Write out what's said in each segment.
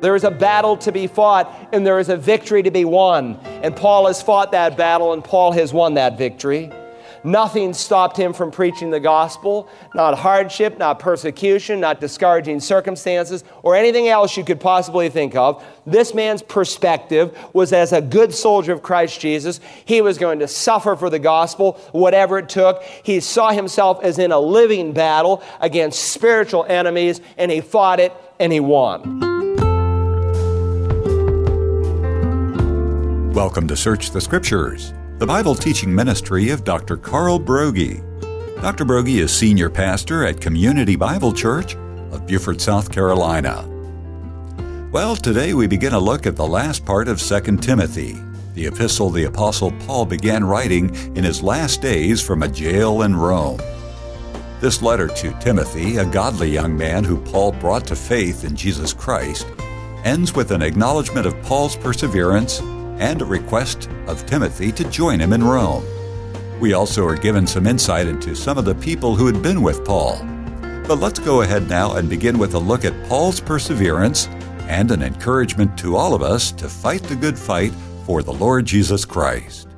There is a battle to be fought, and there is a victory to be won. And Paul has fought that battle, and Paul has won that victory. Nothing stopped him from preaching the gospel, not hardship, not persecution, not discouraging circumstances, or anything else you could possibly think of. This man's perspective was as a good soldier of Christ Jesus, he was going to suffer for the gospel, whatever it took. He saw himself as in a living battle against spiritual enemies, and he fought it and he won. Welcome to Search the Scriptures, the Bible teaching ministry of Dr. Carl Broggi. Dr. Broggi is senior pastor at Community Bible Church of Beaufort, South Carolina. Well, today we begin a look at the last part of 2 Timothy, the epistle the Apostle Paul began writing in his last days from a jail in Rome. This letter to Timothy, a godly young man who Paul brought to faith in Jesus Christ, ends with an acknowledgement of Paul's perseverance and a request of Timothy to join him in Rome. We also are given some insight into some of the people who had been with Paul. But let's go ahead now and begin with a look at Paul's perseverance and an encouragement to all of us to fight the good fight for the Lord Jesus Christ.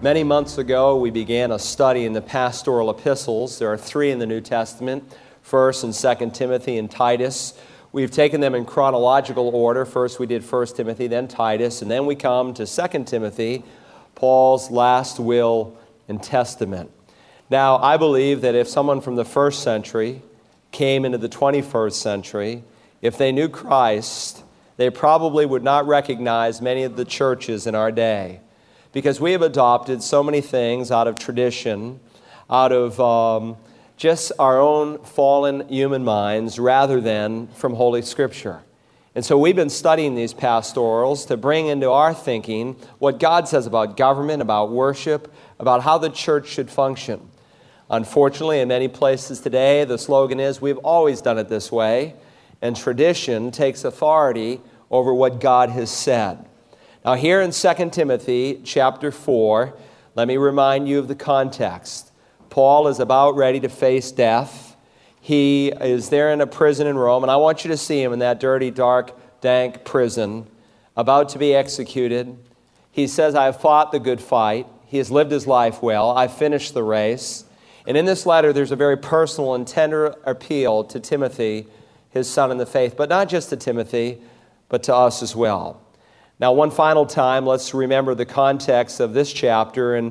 Many months ago, we began a study in the pastoral epistles. There are three in the New Testament 1st and 2nd Timothy and Titus. We've taken them in chronological order. First, we did 1 Timothy, then Titus, and then we come to 2 Timothy, Paul's last will and testament. Now, I believe that if someone from the first century came into the 21st century, if they knew Christ, they probably would not recognize many of the churches in our day because we have adopted so many things out of tradition, out of um, just our own fallen human minds rather than from Holy Scripture. And so we've been studying these pastorals to bring into our thinking what God says about government, about worship, about how the church should function. Unfortunately, in many places today, the slogan is we've always done it this way, and tradition takes authority over what God has said. Now, here in 2 Timothy chapter 4, let me remind you of the context. Paul is about ready to face death. He is there in a prison in Rome, and I want you to see him in that dirty, dark, dank prison, about to be executed. He says, I have fought the good fight. He has lived his life well. I've finished the race. And in this letter, there's a very personal and tender appeal to Timothy, his son in the faith, but not just to Timothy, but to us as well. Now, one final time, let's remember the context of this chapter and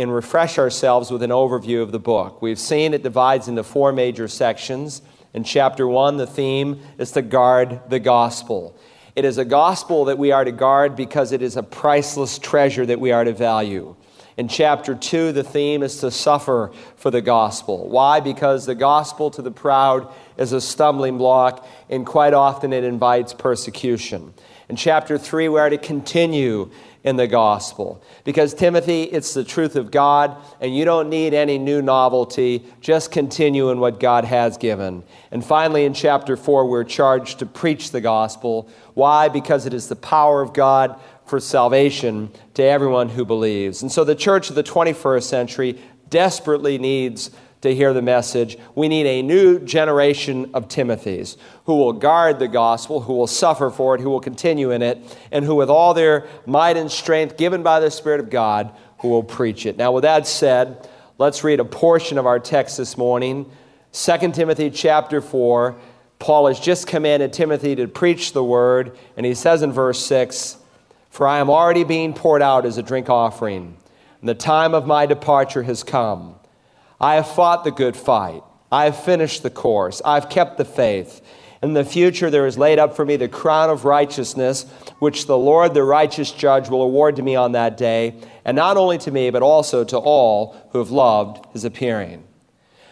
and refresh ourselves with an overview of the book. We've seen it divides into four major sections. In chapter one, the theme is to guard the gospel. It is a gospel that we are to guard because it is a priceless treasure that we are to value. In chapter 2, the theme is to suffer for the gospel. Why? Because the gospel to the proud is a stumbling block, and quite often it invites persecution. In chapter 3, we are to continue in the gospel. Because, Timothy, it's the truth of God, and you don't need any new novelty. Just continue in what God has given. And finally, in chapter 4, we're charged to preach the gospel. Why? Because it is the power of God for salvation to everyone who believes. And so the church of the 21st century desperately needs to hear the message. We need a new generation of Timothys who will guard the gospel, who will suffer for it, who will continue in it, and who, with all their might and strength given by the Spirit of God, who will preach it. Now, with that said, let's read a portion of our text this morning 2 Timothy chapter 4. Paul has just commanded Timothy to preach the word, and he says in verse 6 For I am already being poured out as a drink offering, and the time of my departure has come. I have fought the good fight. I have finished the course. I've kept the faith. In the future, there is laid up for me the crown of righteousness, which the Lord, the righteous judge, will award to me on that day, and not only to me, but also to all who have loved his appearing.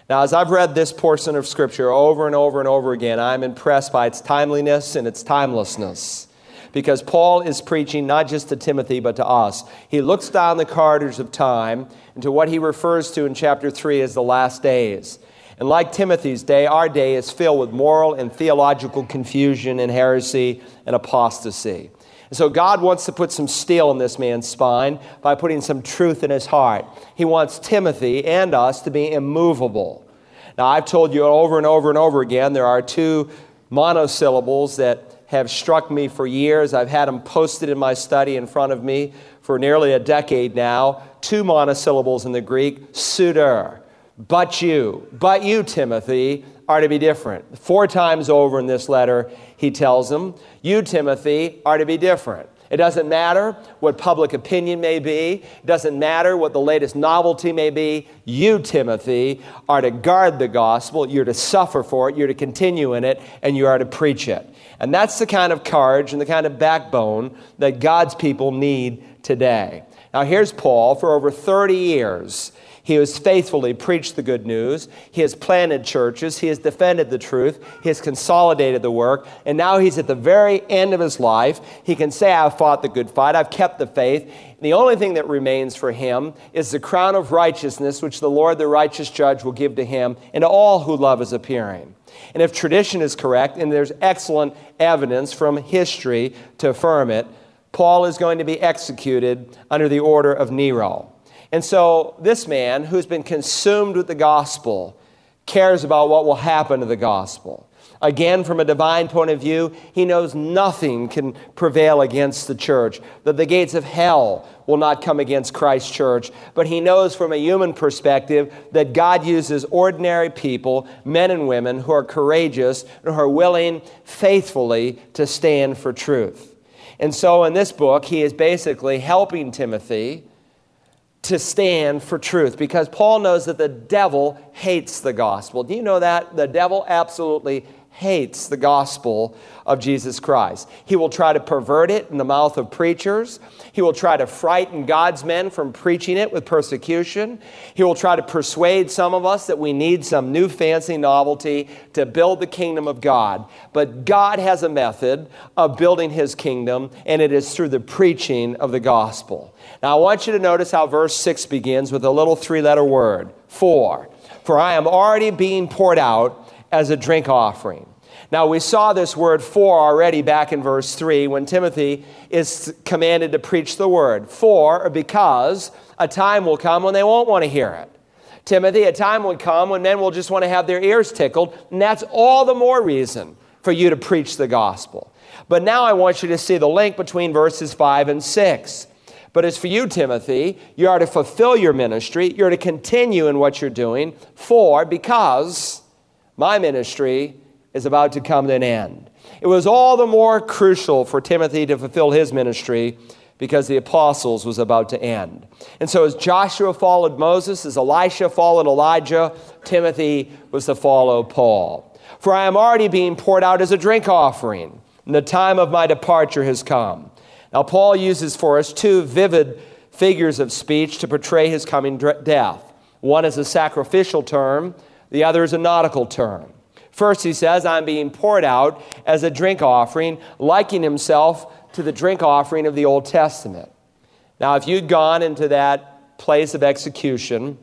Now, as I've read this portion of Scripture over and over and over again, I'm impressed by its timeliness and its timelessness because Paul is preaching not just to Timothy, but to us. He looks down the corridors of time into what he refers to in chapter 3 as the last days. And like Timothy's day, our day is filled with moral and theological confusion and heresy and apostasy. And so God wants to put some steel in this man's spine by putting some truth in his heart. He wants Timothy and us to be immovable. Now, I've told you over and over and over again there are two monosyllables that have struck me for years. I've had them posted in my study in front of me for nearly a decade now. Two monosyllables in the Greek, su de, but you, but you, Timothy, are to be different. Four times over in this letter, he tells them, You, Timothy, are to be different. It doesn't matter what public opinion may be. It doesn't matter what the latest novelty may be. You, Timothy, are to guard the gospel. You're to suffer for it. You're to continue in it. And you are to preach it. And that's the kind of courage and the kind of backbone that God's people need today. Now, here's Paul for over 30 years. He has faithfully preached the good news. He has planted churches. He has defended the truth. He has consolidated the work. And now he's at the very end of his life. He can say, I've fought the good fight. I've kept the faith. And the only thing that remains for him is the crown of righteousness, which the Lord, the righteous judge, will give to him and to all who love his appearing. And if tradition is correct, and there's excellent evidence from history to affirm it, Paul is going to be executed under the order of Nero. And so, this man who's been consumed with the gospel cares about what will happen to the gospel. Again, from a divine point of view, he knows nothing can prevail against the church, that the gates of hell will not come against Christ's church. But he knows from a human perspective that God uses ordinary people, men and women, who are courageous and who are willing faithfully to stand for truth. And so, in this book, he is basically helping Timothy to stand for truth because Paul knows that the devil hates the gospel. Do you know that? The devil absolutely hates the gospel of Jesus Christ. He will try to pervert it in the mouth of preachers. He will try to frighten God's men from preaching it with persecution. He will try to persuade some of us that we need some new fancy novelty to build the kingdom of God. But God has a method of building his kingdom, and it is through the preaching of the gospel. Now, I want you to notice how verse 6 begins with a little three letter word for. For I am already being poured out as a drink offering. Now, we saw this word for already back in verse 3 when Timothy is commanded to preach the word. For, or because, a time will come when they won't want to hear it. Timothy, a time will come when men will just want to have their ears tickled, and that's all the more reason for you to preach the gospel. But now I want you to see the link between verses 5 and 6. But as for you, Timothy, you are to fulfill your ministry. You're to continue in what you're doing. For, because my ministry is about to come to an end. It was all the more crucial for Timothy to fulfill his ministry because the apostles was about to end. And so as Joshua followed Moses, as Elisha followed Elijah, Timothy was to follow Paul. For I am already being poured out as a drink offering, and the time of my departure has come. Now, Paul uses for us two vivid figures of speech to portray his coming death. One is a sacrificial term, the other is a nautical term. First, he says, I'm being poured out as a drink offering, liking himself to the drink offering of the Old Testament. Now, if you'd gone into that place of execution,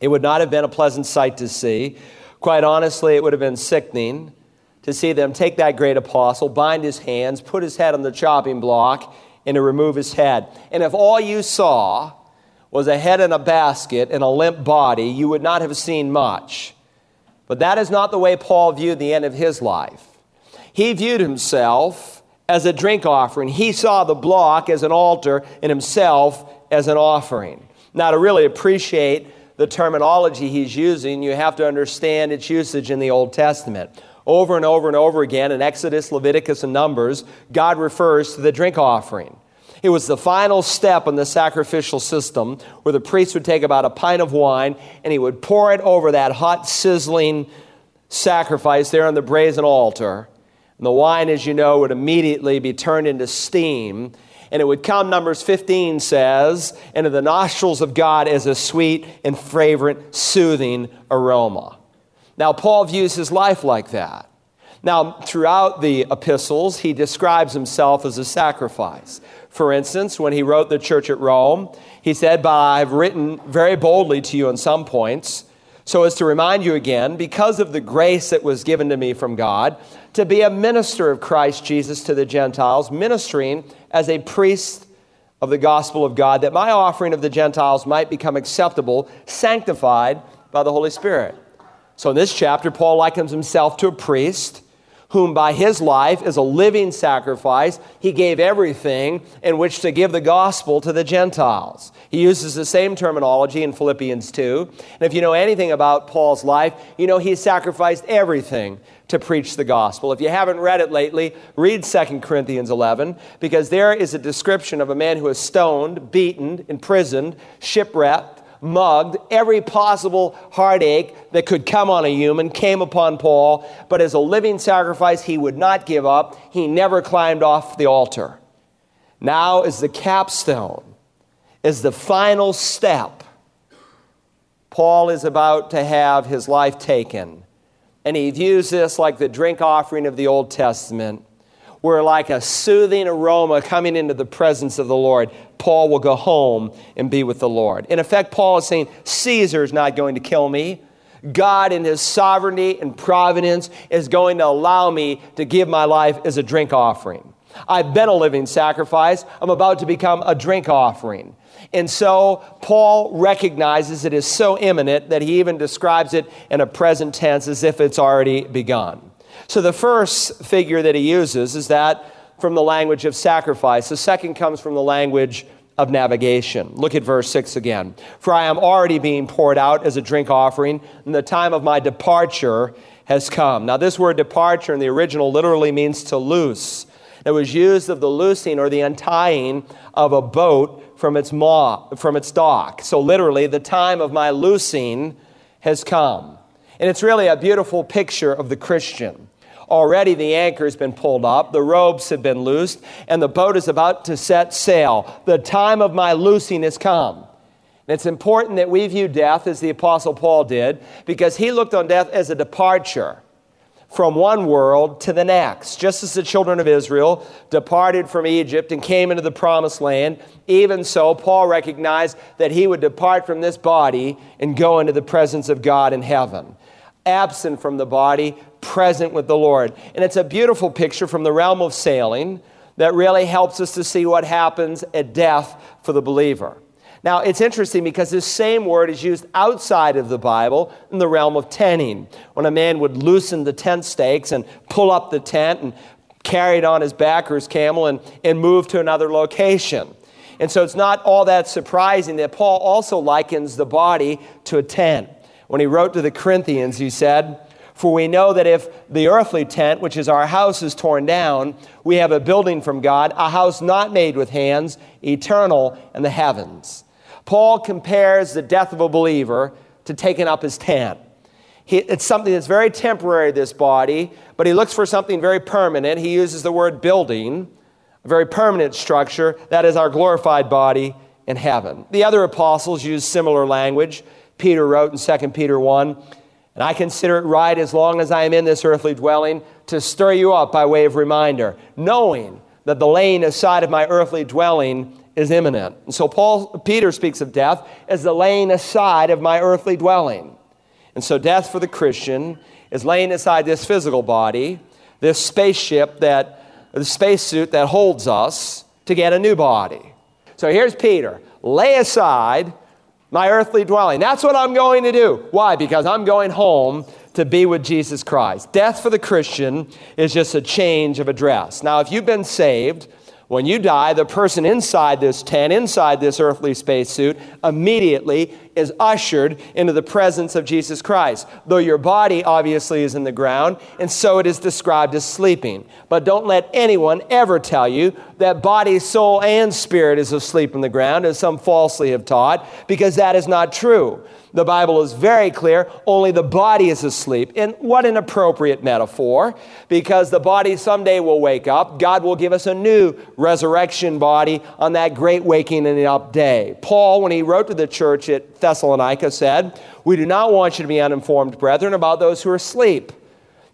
it would not have been a pleasant sight to see. Quite honestly, it would have been sickening to see them take that great apostle, bind his hands, put his head on the chopping block, and to remove his head. And if all you saw was a head in a basket and a limp body, you would not have seen much. But that is not the way Paul viewed the end of his life. He viewed himself as a drink offering. He saw the block as an altar and himself as an offering. Now, to really appreciate the terminology he's using, you have to understand its usage in the Old Testament. Over and over and over again in Exodus, Leviticus, and Numbers, God refers to the drink offering. It was the final step in the sacrificial system where the priest would take about a pint of wine and he would pour it over that hot, sizzling sacrifice there on the brazen altar. And the wine, as you know, would immediately be turned into steam. And it would come, Numbers 15 says, into the nostrils of God as a sweet and fragrant, soothing aroma. Now, Paul views his life like that. Now, throughout the epistles, he describes himself as a sacrifice. For instance, when he wrote the church at Rome, he said, But I've written very boldly to you on some points, so as to remind you again, because of the grace that was given to me from God, to be a minister of Christ Jesus to the Gentiles, ministering as a priest of the gospel of God, that my offering of the Gentiles might become acceptable, sanctified by the Holy Spirit. So in this chapter, Paul likens himself to a priest whom by his life as a living sacrifice he gave everything in which to give the gospel to the Gentiles. He uses the same terminology in Philippians 2. And if you know anything about Paul's life, you know he sacrificed everything to preach the gospel. If you haven't read it lately, read 2 Corinthians 11 because there is a description of a man who was stoned, beaten, imprisoned, shipwrecked, mugged. Every possible heartache that could come on a human came upon Paul, but as a living sacrifice, he would not give up. He never climbed off the altar. Now is the capstone, is the final step. Paul is about to have his life taken. And he views this like the drink offering of the Old Testament were like a soothing aroma coming into the presence of the Lord. Paul will go home and be with the Lord. In effect, Paul is saying, Caesar is not going to kill me. God, in his sovereignty and providence, is going to allow me to give my life as a drink offering. I've been a living sacrifice. I'm about to become a drink offering. And so Paul recognizes it is so imminent that he even describes it in a present tense as if it's already begun. So the first figure that he uses is that from the language of sacrifice. The second comes from the language of navigation. Look at verse 6 again. For I am already being poured out as a drink offering, and the time of my departure has come. Now, this word departure in the original literally means to loose. It was used of the loosing or the untying of a boat from its maw, from its dock. So literally, the time of my loosing has come. And it's really a beautiful picture of the Christian. Already the anchor has been pulled up, the ropes have been loosed, and the boat is about to set sail. The time of my loosing has come. And it's important that we view death as the Apostle Paul did, because he looked on death as a departure from one world to the next. Just as the children of Israel departed from Egypt and came into the promised land, even so, Paul recognized that he would depart from this body and go into the presence of God in heaven absent from the body, present with the Lord. And it's a beautiful picture from the realm of sailing that really helps us to see what happens at death for the believer. Now, it's interesting because this same word is used outside of the Bible in the realm of tenting, when a man would loosen the tent stakes and pull up the tent and carry it on his back or his camel and, and move to another location. And so it's not all that surprising that Paul also likens the body to a tent. When he wrote to the Corinthians, he said, For we know that if the earthly tent, which is our house, is torn down, we have a building from God, a house not made with hands, eternal in the heavens. Paul compares the death of a believer to taking up his tent. He, it's something that's very temporary, this body, but he looks for something very permanent. He uses the word building, a very permanent structure. That is our glorified body in heaven. The other apostles use similar language. Peter wrote in 2 Peter 1 And I consider it right, as long as I am in this earthly dwelling, to stir you up by way of reminder, knowing that the laying aside of my earthly dwelling is imminent. And so Paul Peter speaks of death as the laying aside of my earthly dwelling. And so death for the Christian is laying aside this physical body, this spaceship that the spacesuit that holds us to get a new body. So here's Peter. Lay aside my earthly dwelling. That's what I'm going to do. Why? Because I'm going home to be with Jesus Christ. Death for the Christian is just a change of address. Now, if you've been saved, when you die, the person inside this tent, inside this earthly spacesuit, immediately is ushered into the presence of Jesus Christ. Though your body obviously is in the ground, and so it is described as sleeping. But don't let anyone ever tell you that body, soul, and spirit is asleep in the ground, as some falsely have taught, because that is not true. The Bible is very clear, only the body is asleep. And what an appropriate metaphor, because the body someday will wake up. God will give us a new resurrection body on that great waking and up day. Paul, when he wrote to the church at Thessalonica, said, We do not want you to be uninformed, brethren, about those who are asleep,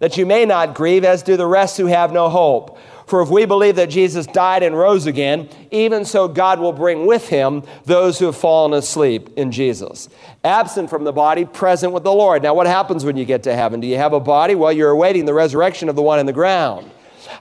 that you may not grieve as do the rest who have no hope. For if we believe that Jesus died and rose again, even so God will bring with him those who have fallen asleep in Jesus. Absent from the body, present with the Lord. Now, what happens when you get to heaven? Do you have a body? Well, you're awaiting the resurrection of the one in the ground.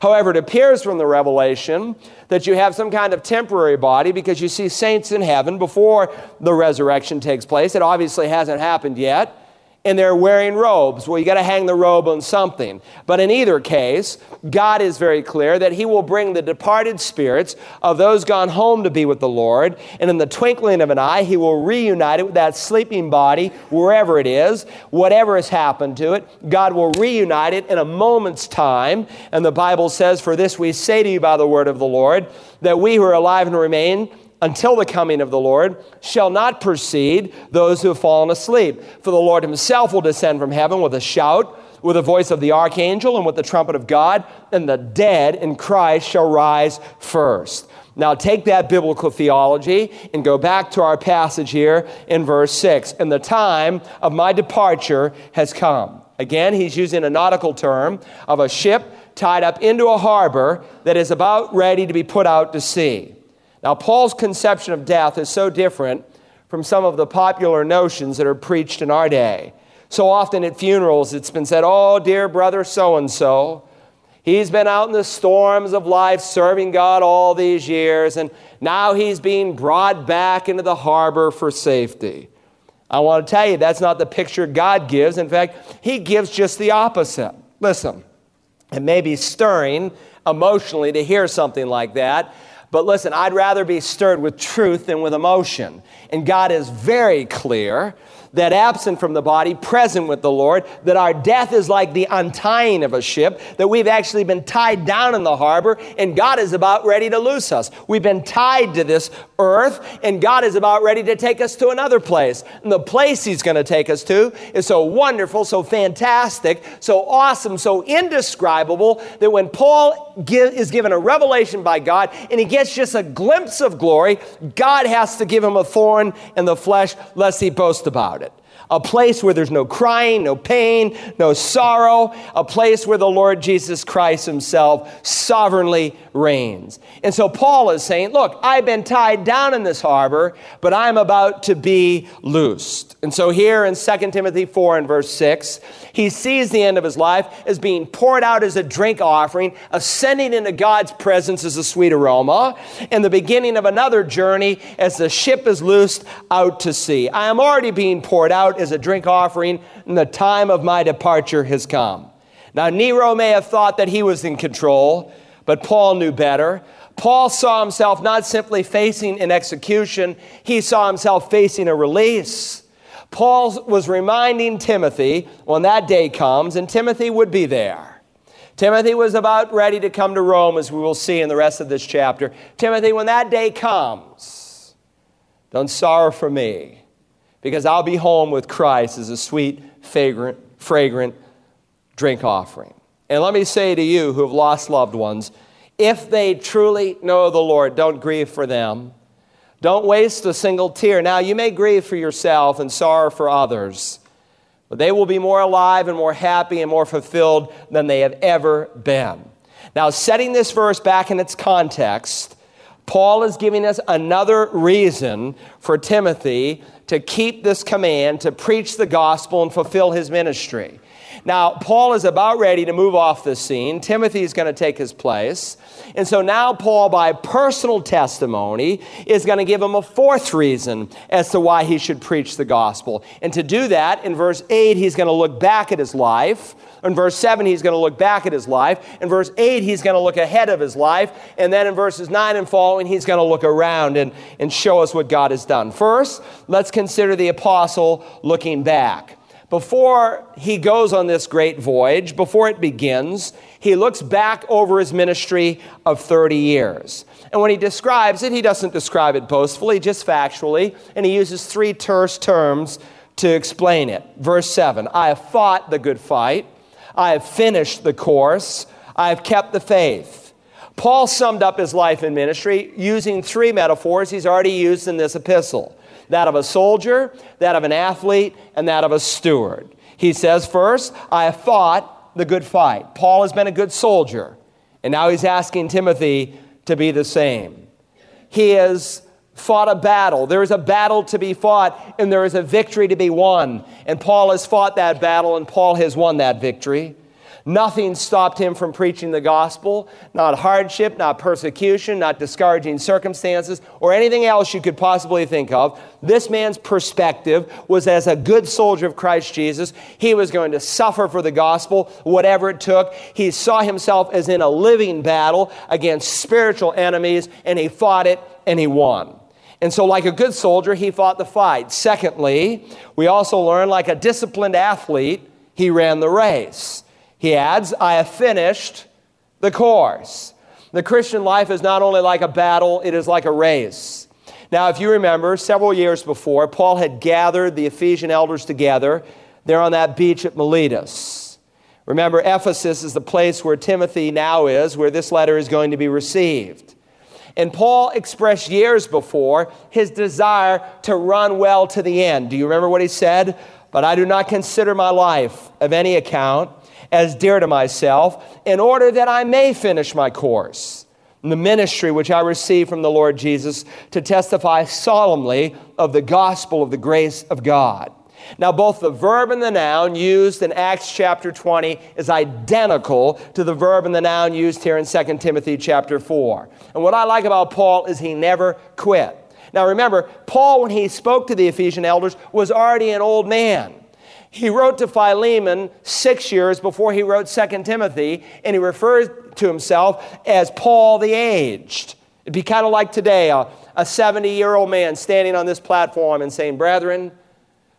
However, it appears from the revelation that you have some kind of temporary body because you see saints in heaven before the resurrection takes place. It obviously hasn't happened yet. And they're wearing robes. Well, you got to hang the robe on something. But in either case, God is very clear that He will bring the departed spirits of those gone home to be with the Lord, and in the twinkling of an eye, He will reunite it with that sleeping body wherever it is, whatever has happened to it. God will reunite it in a moment's time. And the Bible says, For this we say to you by the word of the Lord, that we who are alive and remain, until the coming of the Lord shall not precede those who have fallen asleep. For the Lord himself will descend from heaven with a shout, with the voice of the archangel, and with the trumpet of God, and the dead in Christ shall rise first. Now, take that biblical theology and go back to our passage here in verse 6. And the time of my departure has come. Again, he's using a nautical term of a ship tied up into a harbor that is about ready to be put out to sea. Now, Paul's conception of death is so different from some of the popular notions that are preached in our day. So often at funerals, it's been said, Oh, dear brother so and so, he's been out in the storms of life serving God all these years, and now he's being brought back into the harbor for safety. I want to tell you, that's not the picture God gives. In fact, He gives just the opposite. Listen, it may be stirring emotionally to hear something like that, but listen, I'd rather be stirred with truth than with emotion. And God is very clear that absent from the body, present with the Lord, that our death is like the untying of a ship, that we've actually been tied down in the harbor, and God is about ready to loose us. We've been tied to this earth, and God is about ready to take us to another place. And the place He's going to take us to is so wonderful, so fantastic, so awesome, so indescribable that when Paul give, is given a revelation by God and he gets just a glimpse of glory, God has to give him a thorn in the flesh lest he boast about it a place where there's no crying, no pain, no sorrow, a place where the Lord Jesus Christ Himself sovereignly reigns. And so Paul is saying, Look, I've been tied down in this harbor, but I'm about to be loosed. And so here in 2 Timothy 4 and verse 6, he sees the end of his life as being poured out as a drink offering, ascending into God's presence as a sweet aroma, and the beginning of another journey as the ship is loosed out to sea. I am already being poured out as a drink offering, and the time of my departure has come. Now, Nero may have thought that he was in control, but Paul knew better. Paul saw himself not simply facing an execution, he saw himself facing a release. Paul was reminding Timothy when that day comes, and Timothy would be there. Timothy was about ready to come to Rome, as we will see in the rest of this chapter. Timothy, when that day comes, don't sorrow for me, because I'll be home with Christ as a sweet, fragrant, fragrant drink offering. And let me say to you who have lost loved ones, if they truly know the Lord, don't grieve for them. Don't waste a single tear. Now, you may grieve for yourself and sorrow for others, but they will be more alive and more happy and more fulfilled than they have ever been. Now, setting this verse back in its context, Paul is giving us another reason for Timothy to keep this command to preach the gospel and fulfill his ministry. Now, Paul is about ready to move off the scene. Timothy is going to take his place. And so now, Paul, by personal testimony, is going to give him a fourth reason as to why he should preach the gospel. And to do that, in verse 8, he's going to look back at his life. In verse 7, he's going to look back at his life. In verse 8, he's going to look ahead of his life. And then in verses 9 and following, he's going to look around and, and show us what God has done. First, let's consider the apostle looking back before he goes on this great voyage, before it begins, he looks back over his ministry of 30 years. And when he describes it, he doesn't describe it boastfully, just factually, and he uses three terse terms to explain it. Verse 7 I have fought the good fight, I have finished the course, I have kept the faith. Paul summed up his life in ministry using three metaphors he's already used in this epistle that of a soldier, that of an athlete, and that of a steward. He says, First, I have fought the good fight. Paul has been a good soldier, and now he's asking Timothy to be the same. He has fought a battle. There is a battle to be fought, and there is a victory to be won. And Paul has fought that battle, and Paul has won that victory. Nothing stopped him from preaching the gospel, not hardship, not persecution, not discouraging circumstances, or anything else you could possibly think of. This man's perspective was as a good soldier of Christ Jesus, he was going to suffer for the gospel, whatever it took. He saw himself as in a living battle against spiritual enemies, and he fought it and he won. And so, like a good soldier, he fought the fight. Secondly, we also learn, like a disciplined athlete, he ran the race. He adds, I have finished the course. The Christian life is not only like a battle, it is like a race. Now, if you remember, several years before, Paul had gathered the Ephesian elders together there on that beach at Miletus. Remember, Ephesus is the place where Timothy now is, where this letter is going to be received. And Paul expressed years before his desire to run well to the end. Do you remember what he said? But I do not consider my life of any account as dear to myself, in order that I may finish my course. The ministry which I received from the Lord Jesus to testify solemnly of the gospel of the grace of God. Now, both the verb and the noun used in Acts chapter 20 is identical to the verb and the noun used here in 2 Timothy chapter 4. And what I like about Paul is he never quit. Now, remember, Paul, when he spoke to the Ephesian elders, was already an old man. He wrote to Philemon six years before he wrote 2 Timothy, and he refers to himself as Paul the Aged. It'd be kind of like today a 70 year old man standing on this platform and saying, Brethren,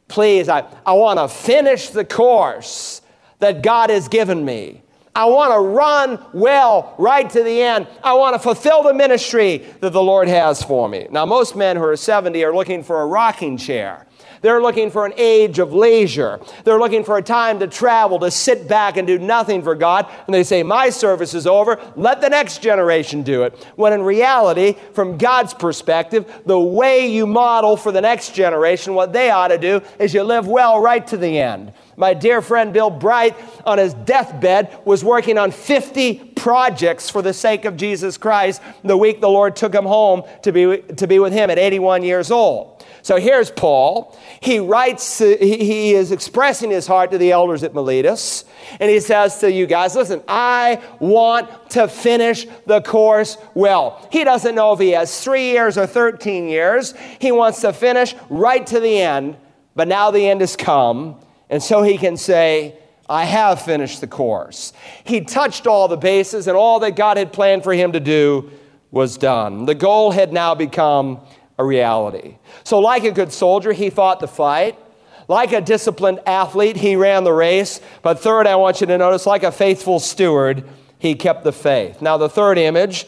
please, I, I want to finish the course that God has given me. I want to run well right to the end. I want to fulfill the ministry that the Lord has for me. Now, most men who are 70 are looking for a rocking chair. They're looking for an age of leisure. They're looking for a time to travel, to sit back and do nothing for God. And they say, My service is over. Let the next generation do it. When in reality, from God's perspective, the way you model for the next generation, what they ought to do is you live well right to the end. My dear friend Bill Bright, on his deathbed, was working on 50 projects for the sake of Jesus Christ the week the Lord took him home to be, to be with him at 81 years old. So here's Paul. He writes, uh, he is expressing his heart to the elders at Miletus. And he says to you guys, listen, I want to finish the course well. He doesn't know if he has three years or 13 years. He wants to finish right to the end. But now the end has come. And so he can say, I have finished the course. He touched all the bases, and all that God had planned for him to do was done. The goal had now become a reality. So, like a good soldier, he fought the fight. Like a disciplined athlete, he ran the race. But third, I want you to notice, like a faithful steward, he kept the faith. Now, the third image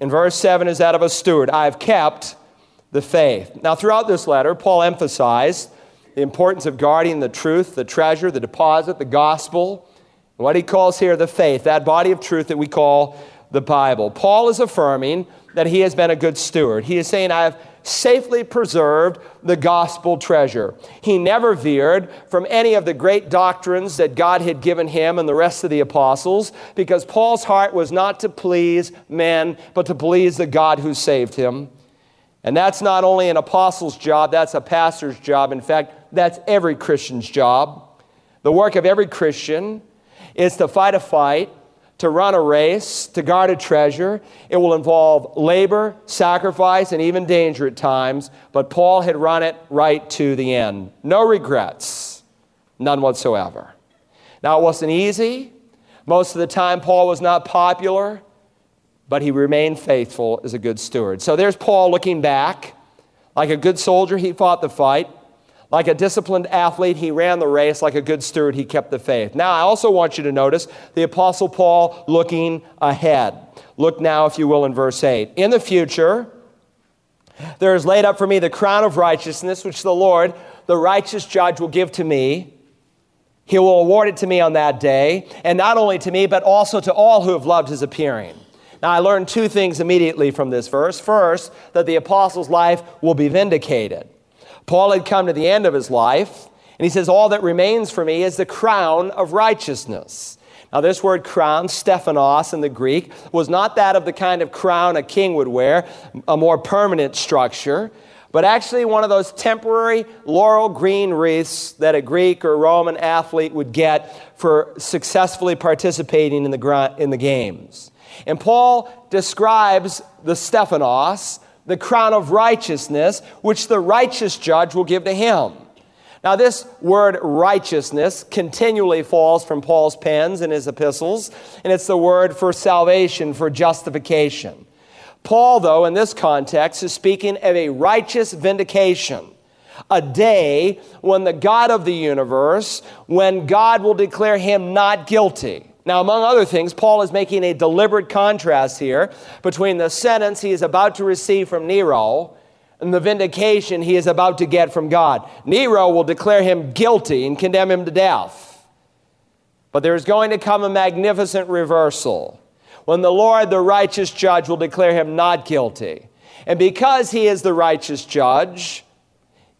in verse 7 is that of a steward. I've kept the faith. Now, throughout this letter, Paul emphasized the importance of guarding the truth, the treasure, the deposit, the gospel, what he calls here the faith, that body of truth that we call the Bible. Paul is affirming that he has been a good steward. He is saying, I have safely preserved the gospel treasure. He never veered from any of the great doctrines that God had given him and the rest of the apostles because Paul's heart was not to please men, but to please the God who saved him. And that's not only an apostle's job, that's a pastor's job. In fact, that's every Christian's job. The work of every Christian is to fight a fight to run a race, to guard a treasure. It will involve labor, sacrifice, and even danger at times, but Paul had run it right to the end. No regrets, none whatsoever. Now, it wasn't easy. Most of the time, Paul was not popular, but he remained faithful as a good steward. So there's Paul looking back. Like a good soldier, he fought the fight. Like a disciplined athlete, he ran the race. Like a good steward, he kept the faith. Now, I also want you to notice the Apostle Paul looking ahead. Look now, if you will, in verse 8. In the future, there is laid up for me the crown of righteousness, which the Lord, the righteous judge, will give to me. He will award it to me on that day, and not only to me, but also to all who have loved his appearing. Now, I learned two things immediately from this verse. First, that the apostle's life will be vindicated. Paul had come to the end of his life, and he says, All that remains for me is the crown of righteousness. Now, this word crown, Stephanos in the Greek, was not that of the kind of crown a king would wear, a more permanent structure, but actually one of those temporary laurel green wreaths that a Greek or Roman athlete would get for successfully participating in the, in the games. And Paul describes the Stephanos, the crown of righteousness, which the righteous judge will give to him. Now, this word righteousness continually falls from Paul's pens in his epistles, and it's the word for salvation, for justification. Paul, though, in this context, is speaking of a righteous vindication, a day when the God of the universe, when God will declare him not guilty. Now, among other things, Paul is making a deliberate contrast here between the sentence he is about to receive from Nero and the vindication he is about to get from God. Nero will declare him guilty and condemn him to death. But there is going to come a magnificent reversal when the Lord, the righteous judge, will declare him not guilty. And because he is the righteous judge,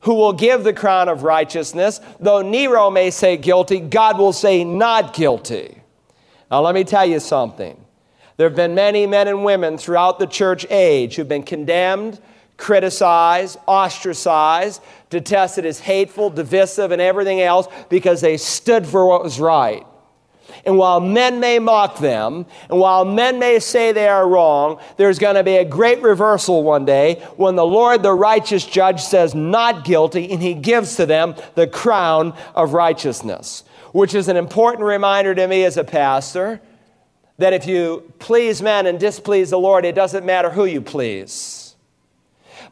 who will give the crown of righteousness, though Nero may say guilty, God will say not guilty. Now, let me tell you something. There have been many men and women throughout the church age who've been condemned, criticized, ostracized, detested as hateful, divisive, and everything else because they stood for what was right. And while men may mock them, and while men may say they are wrong, there's going to be a great reversal one day when the Lord, the righteous judge, says not guilty, and he gives to them the crown of righteousness, which is an important reminder to me as a pastor that if you please men and displease the Lord, it doesn't matter who you please.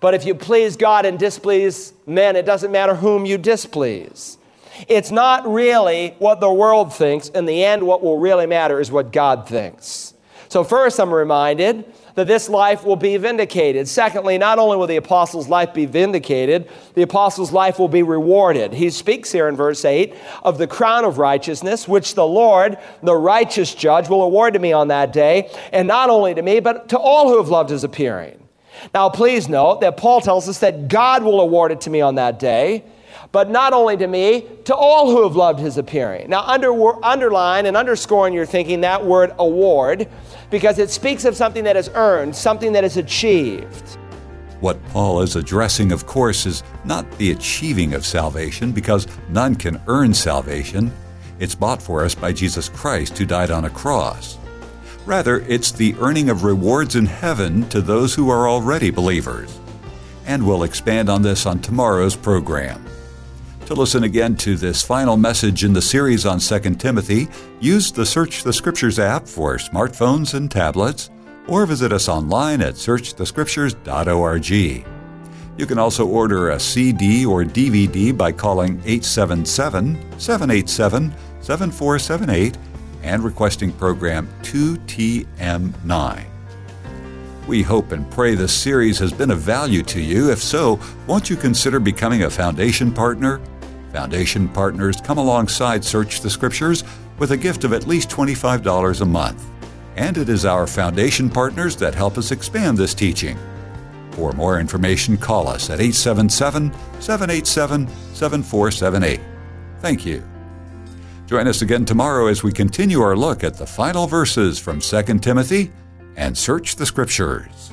But if you please God and displease men, it doesn't matter whom you displease. It's not really what the world thinks. In the end, what will really matter is what God thinks. So, first, I'm reminded that this life will be vindicated. Secondly, not only will the apostles' life be vindicated, the apostles' life will be rewarded. He speaks here in verse 8 of the crown of righteousness, which the Lord, the righteous judge, will award to me on that day, and not only to me, but to all who have loved his appearing. Now, please note that Paul tells us that God will award it to me on that day but not only to me, to all who have loved his appearing. Now, under, underline and underscore in your thinking that word award because it speaks of something that is earned, something that is achieved. What Paul is addressing, of course, is not the achieving of salvation because none can earn salvation. It's bought for us by Jesus Christ who died on a cross. Rather, it's the earning of rewards in heaven to those who are already believers. And we'll expand on this on tomorrow's program. To listen again to this final message in the series on 2 Timothy, use the Search the Scriptures app for smartphones and tablets, or visit us online at searchthescriptures.org. You can also order a CD or DVD by calling 877 787 7478 and requesting program 2TM9. We hope and pray this series has been of value to you. If so, won't you consider becoming a foundation partner? Foundation partners come alongside Search the Scriptures with a gift of at least $25 a month. And it is our foundation partners that help us expand this teaching. For more information, call us at 877 787 7478. Thank you. Join us again tomorrow as we continue our look at the final verses from 2 Timothy and Search the Scriptures.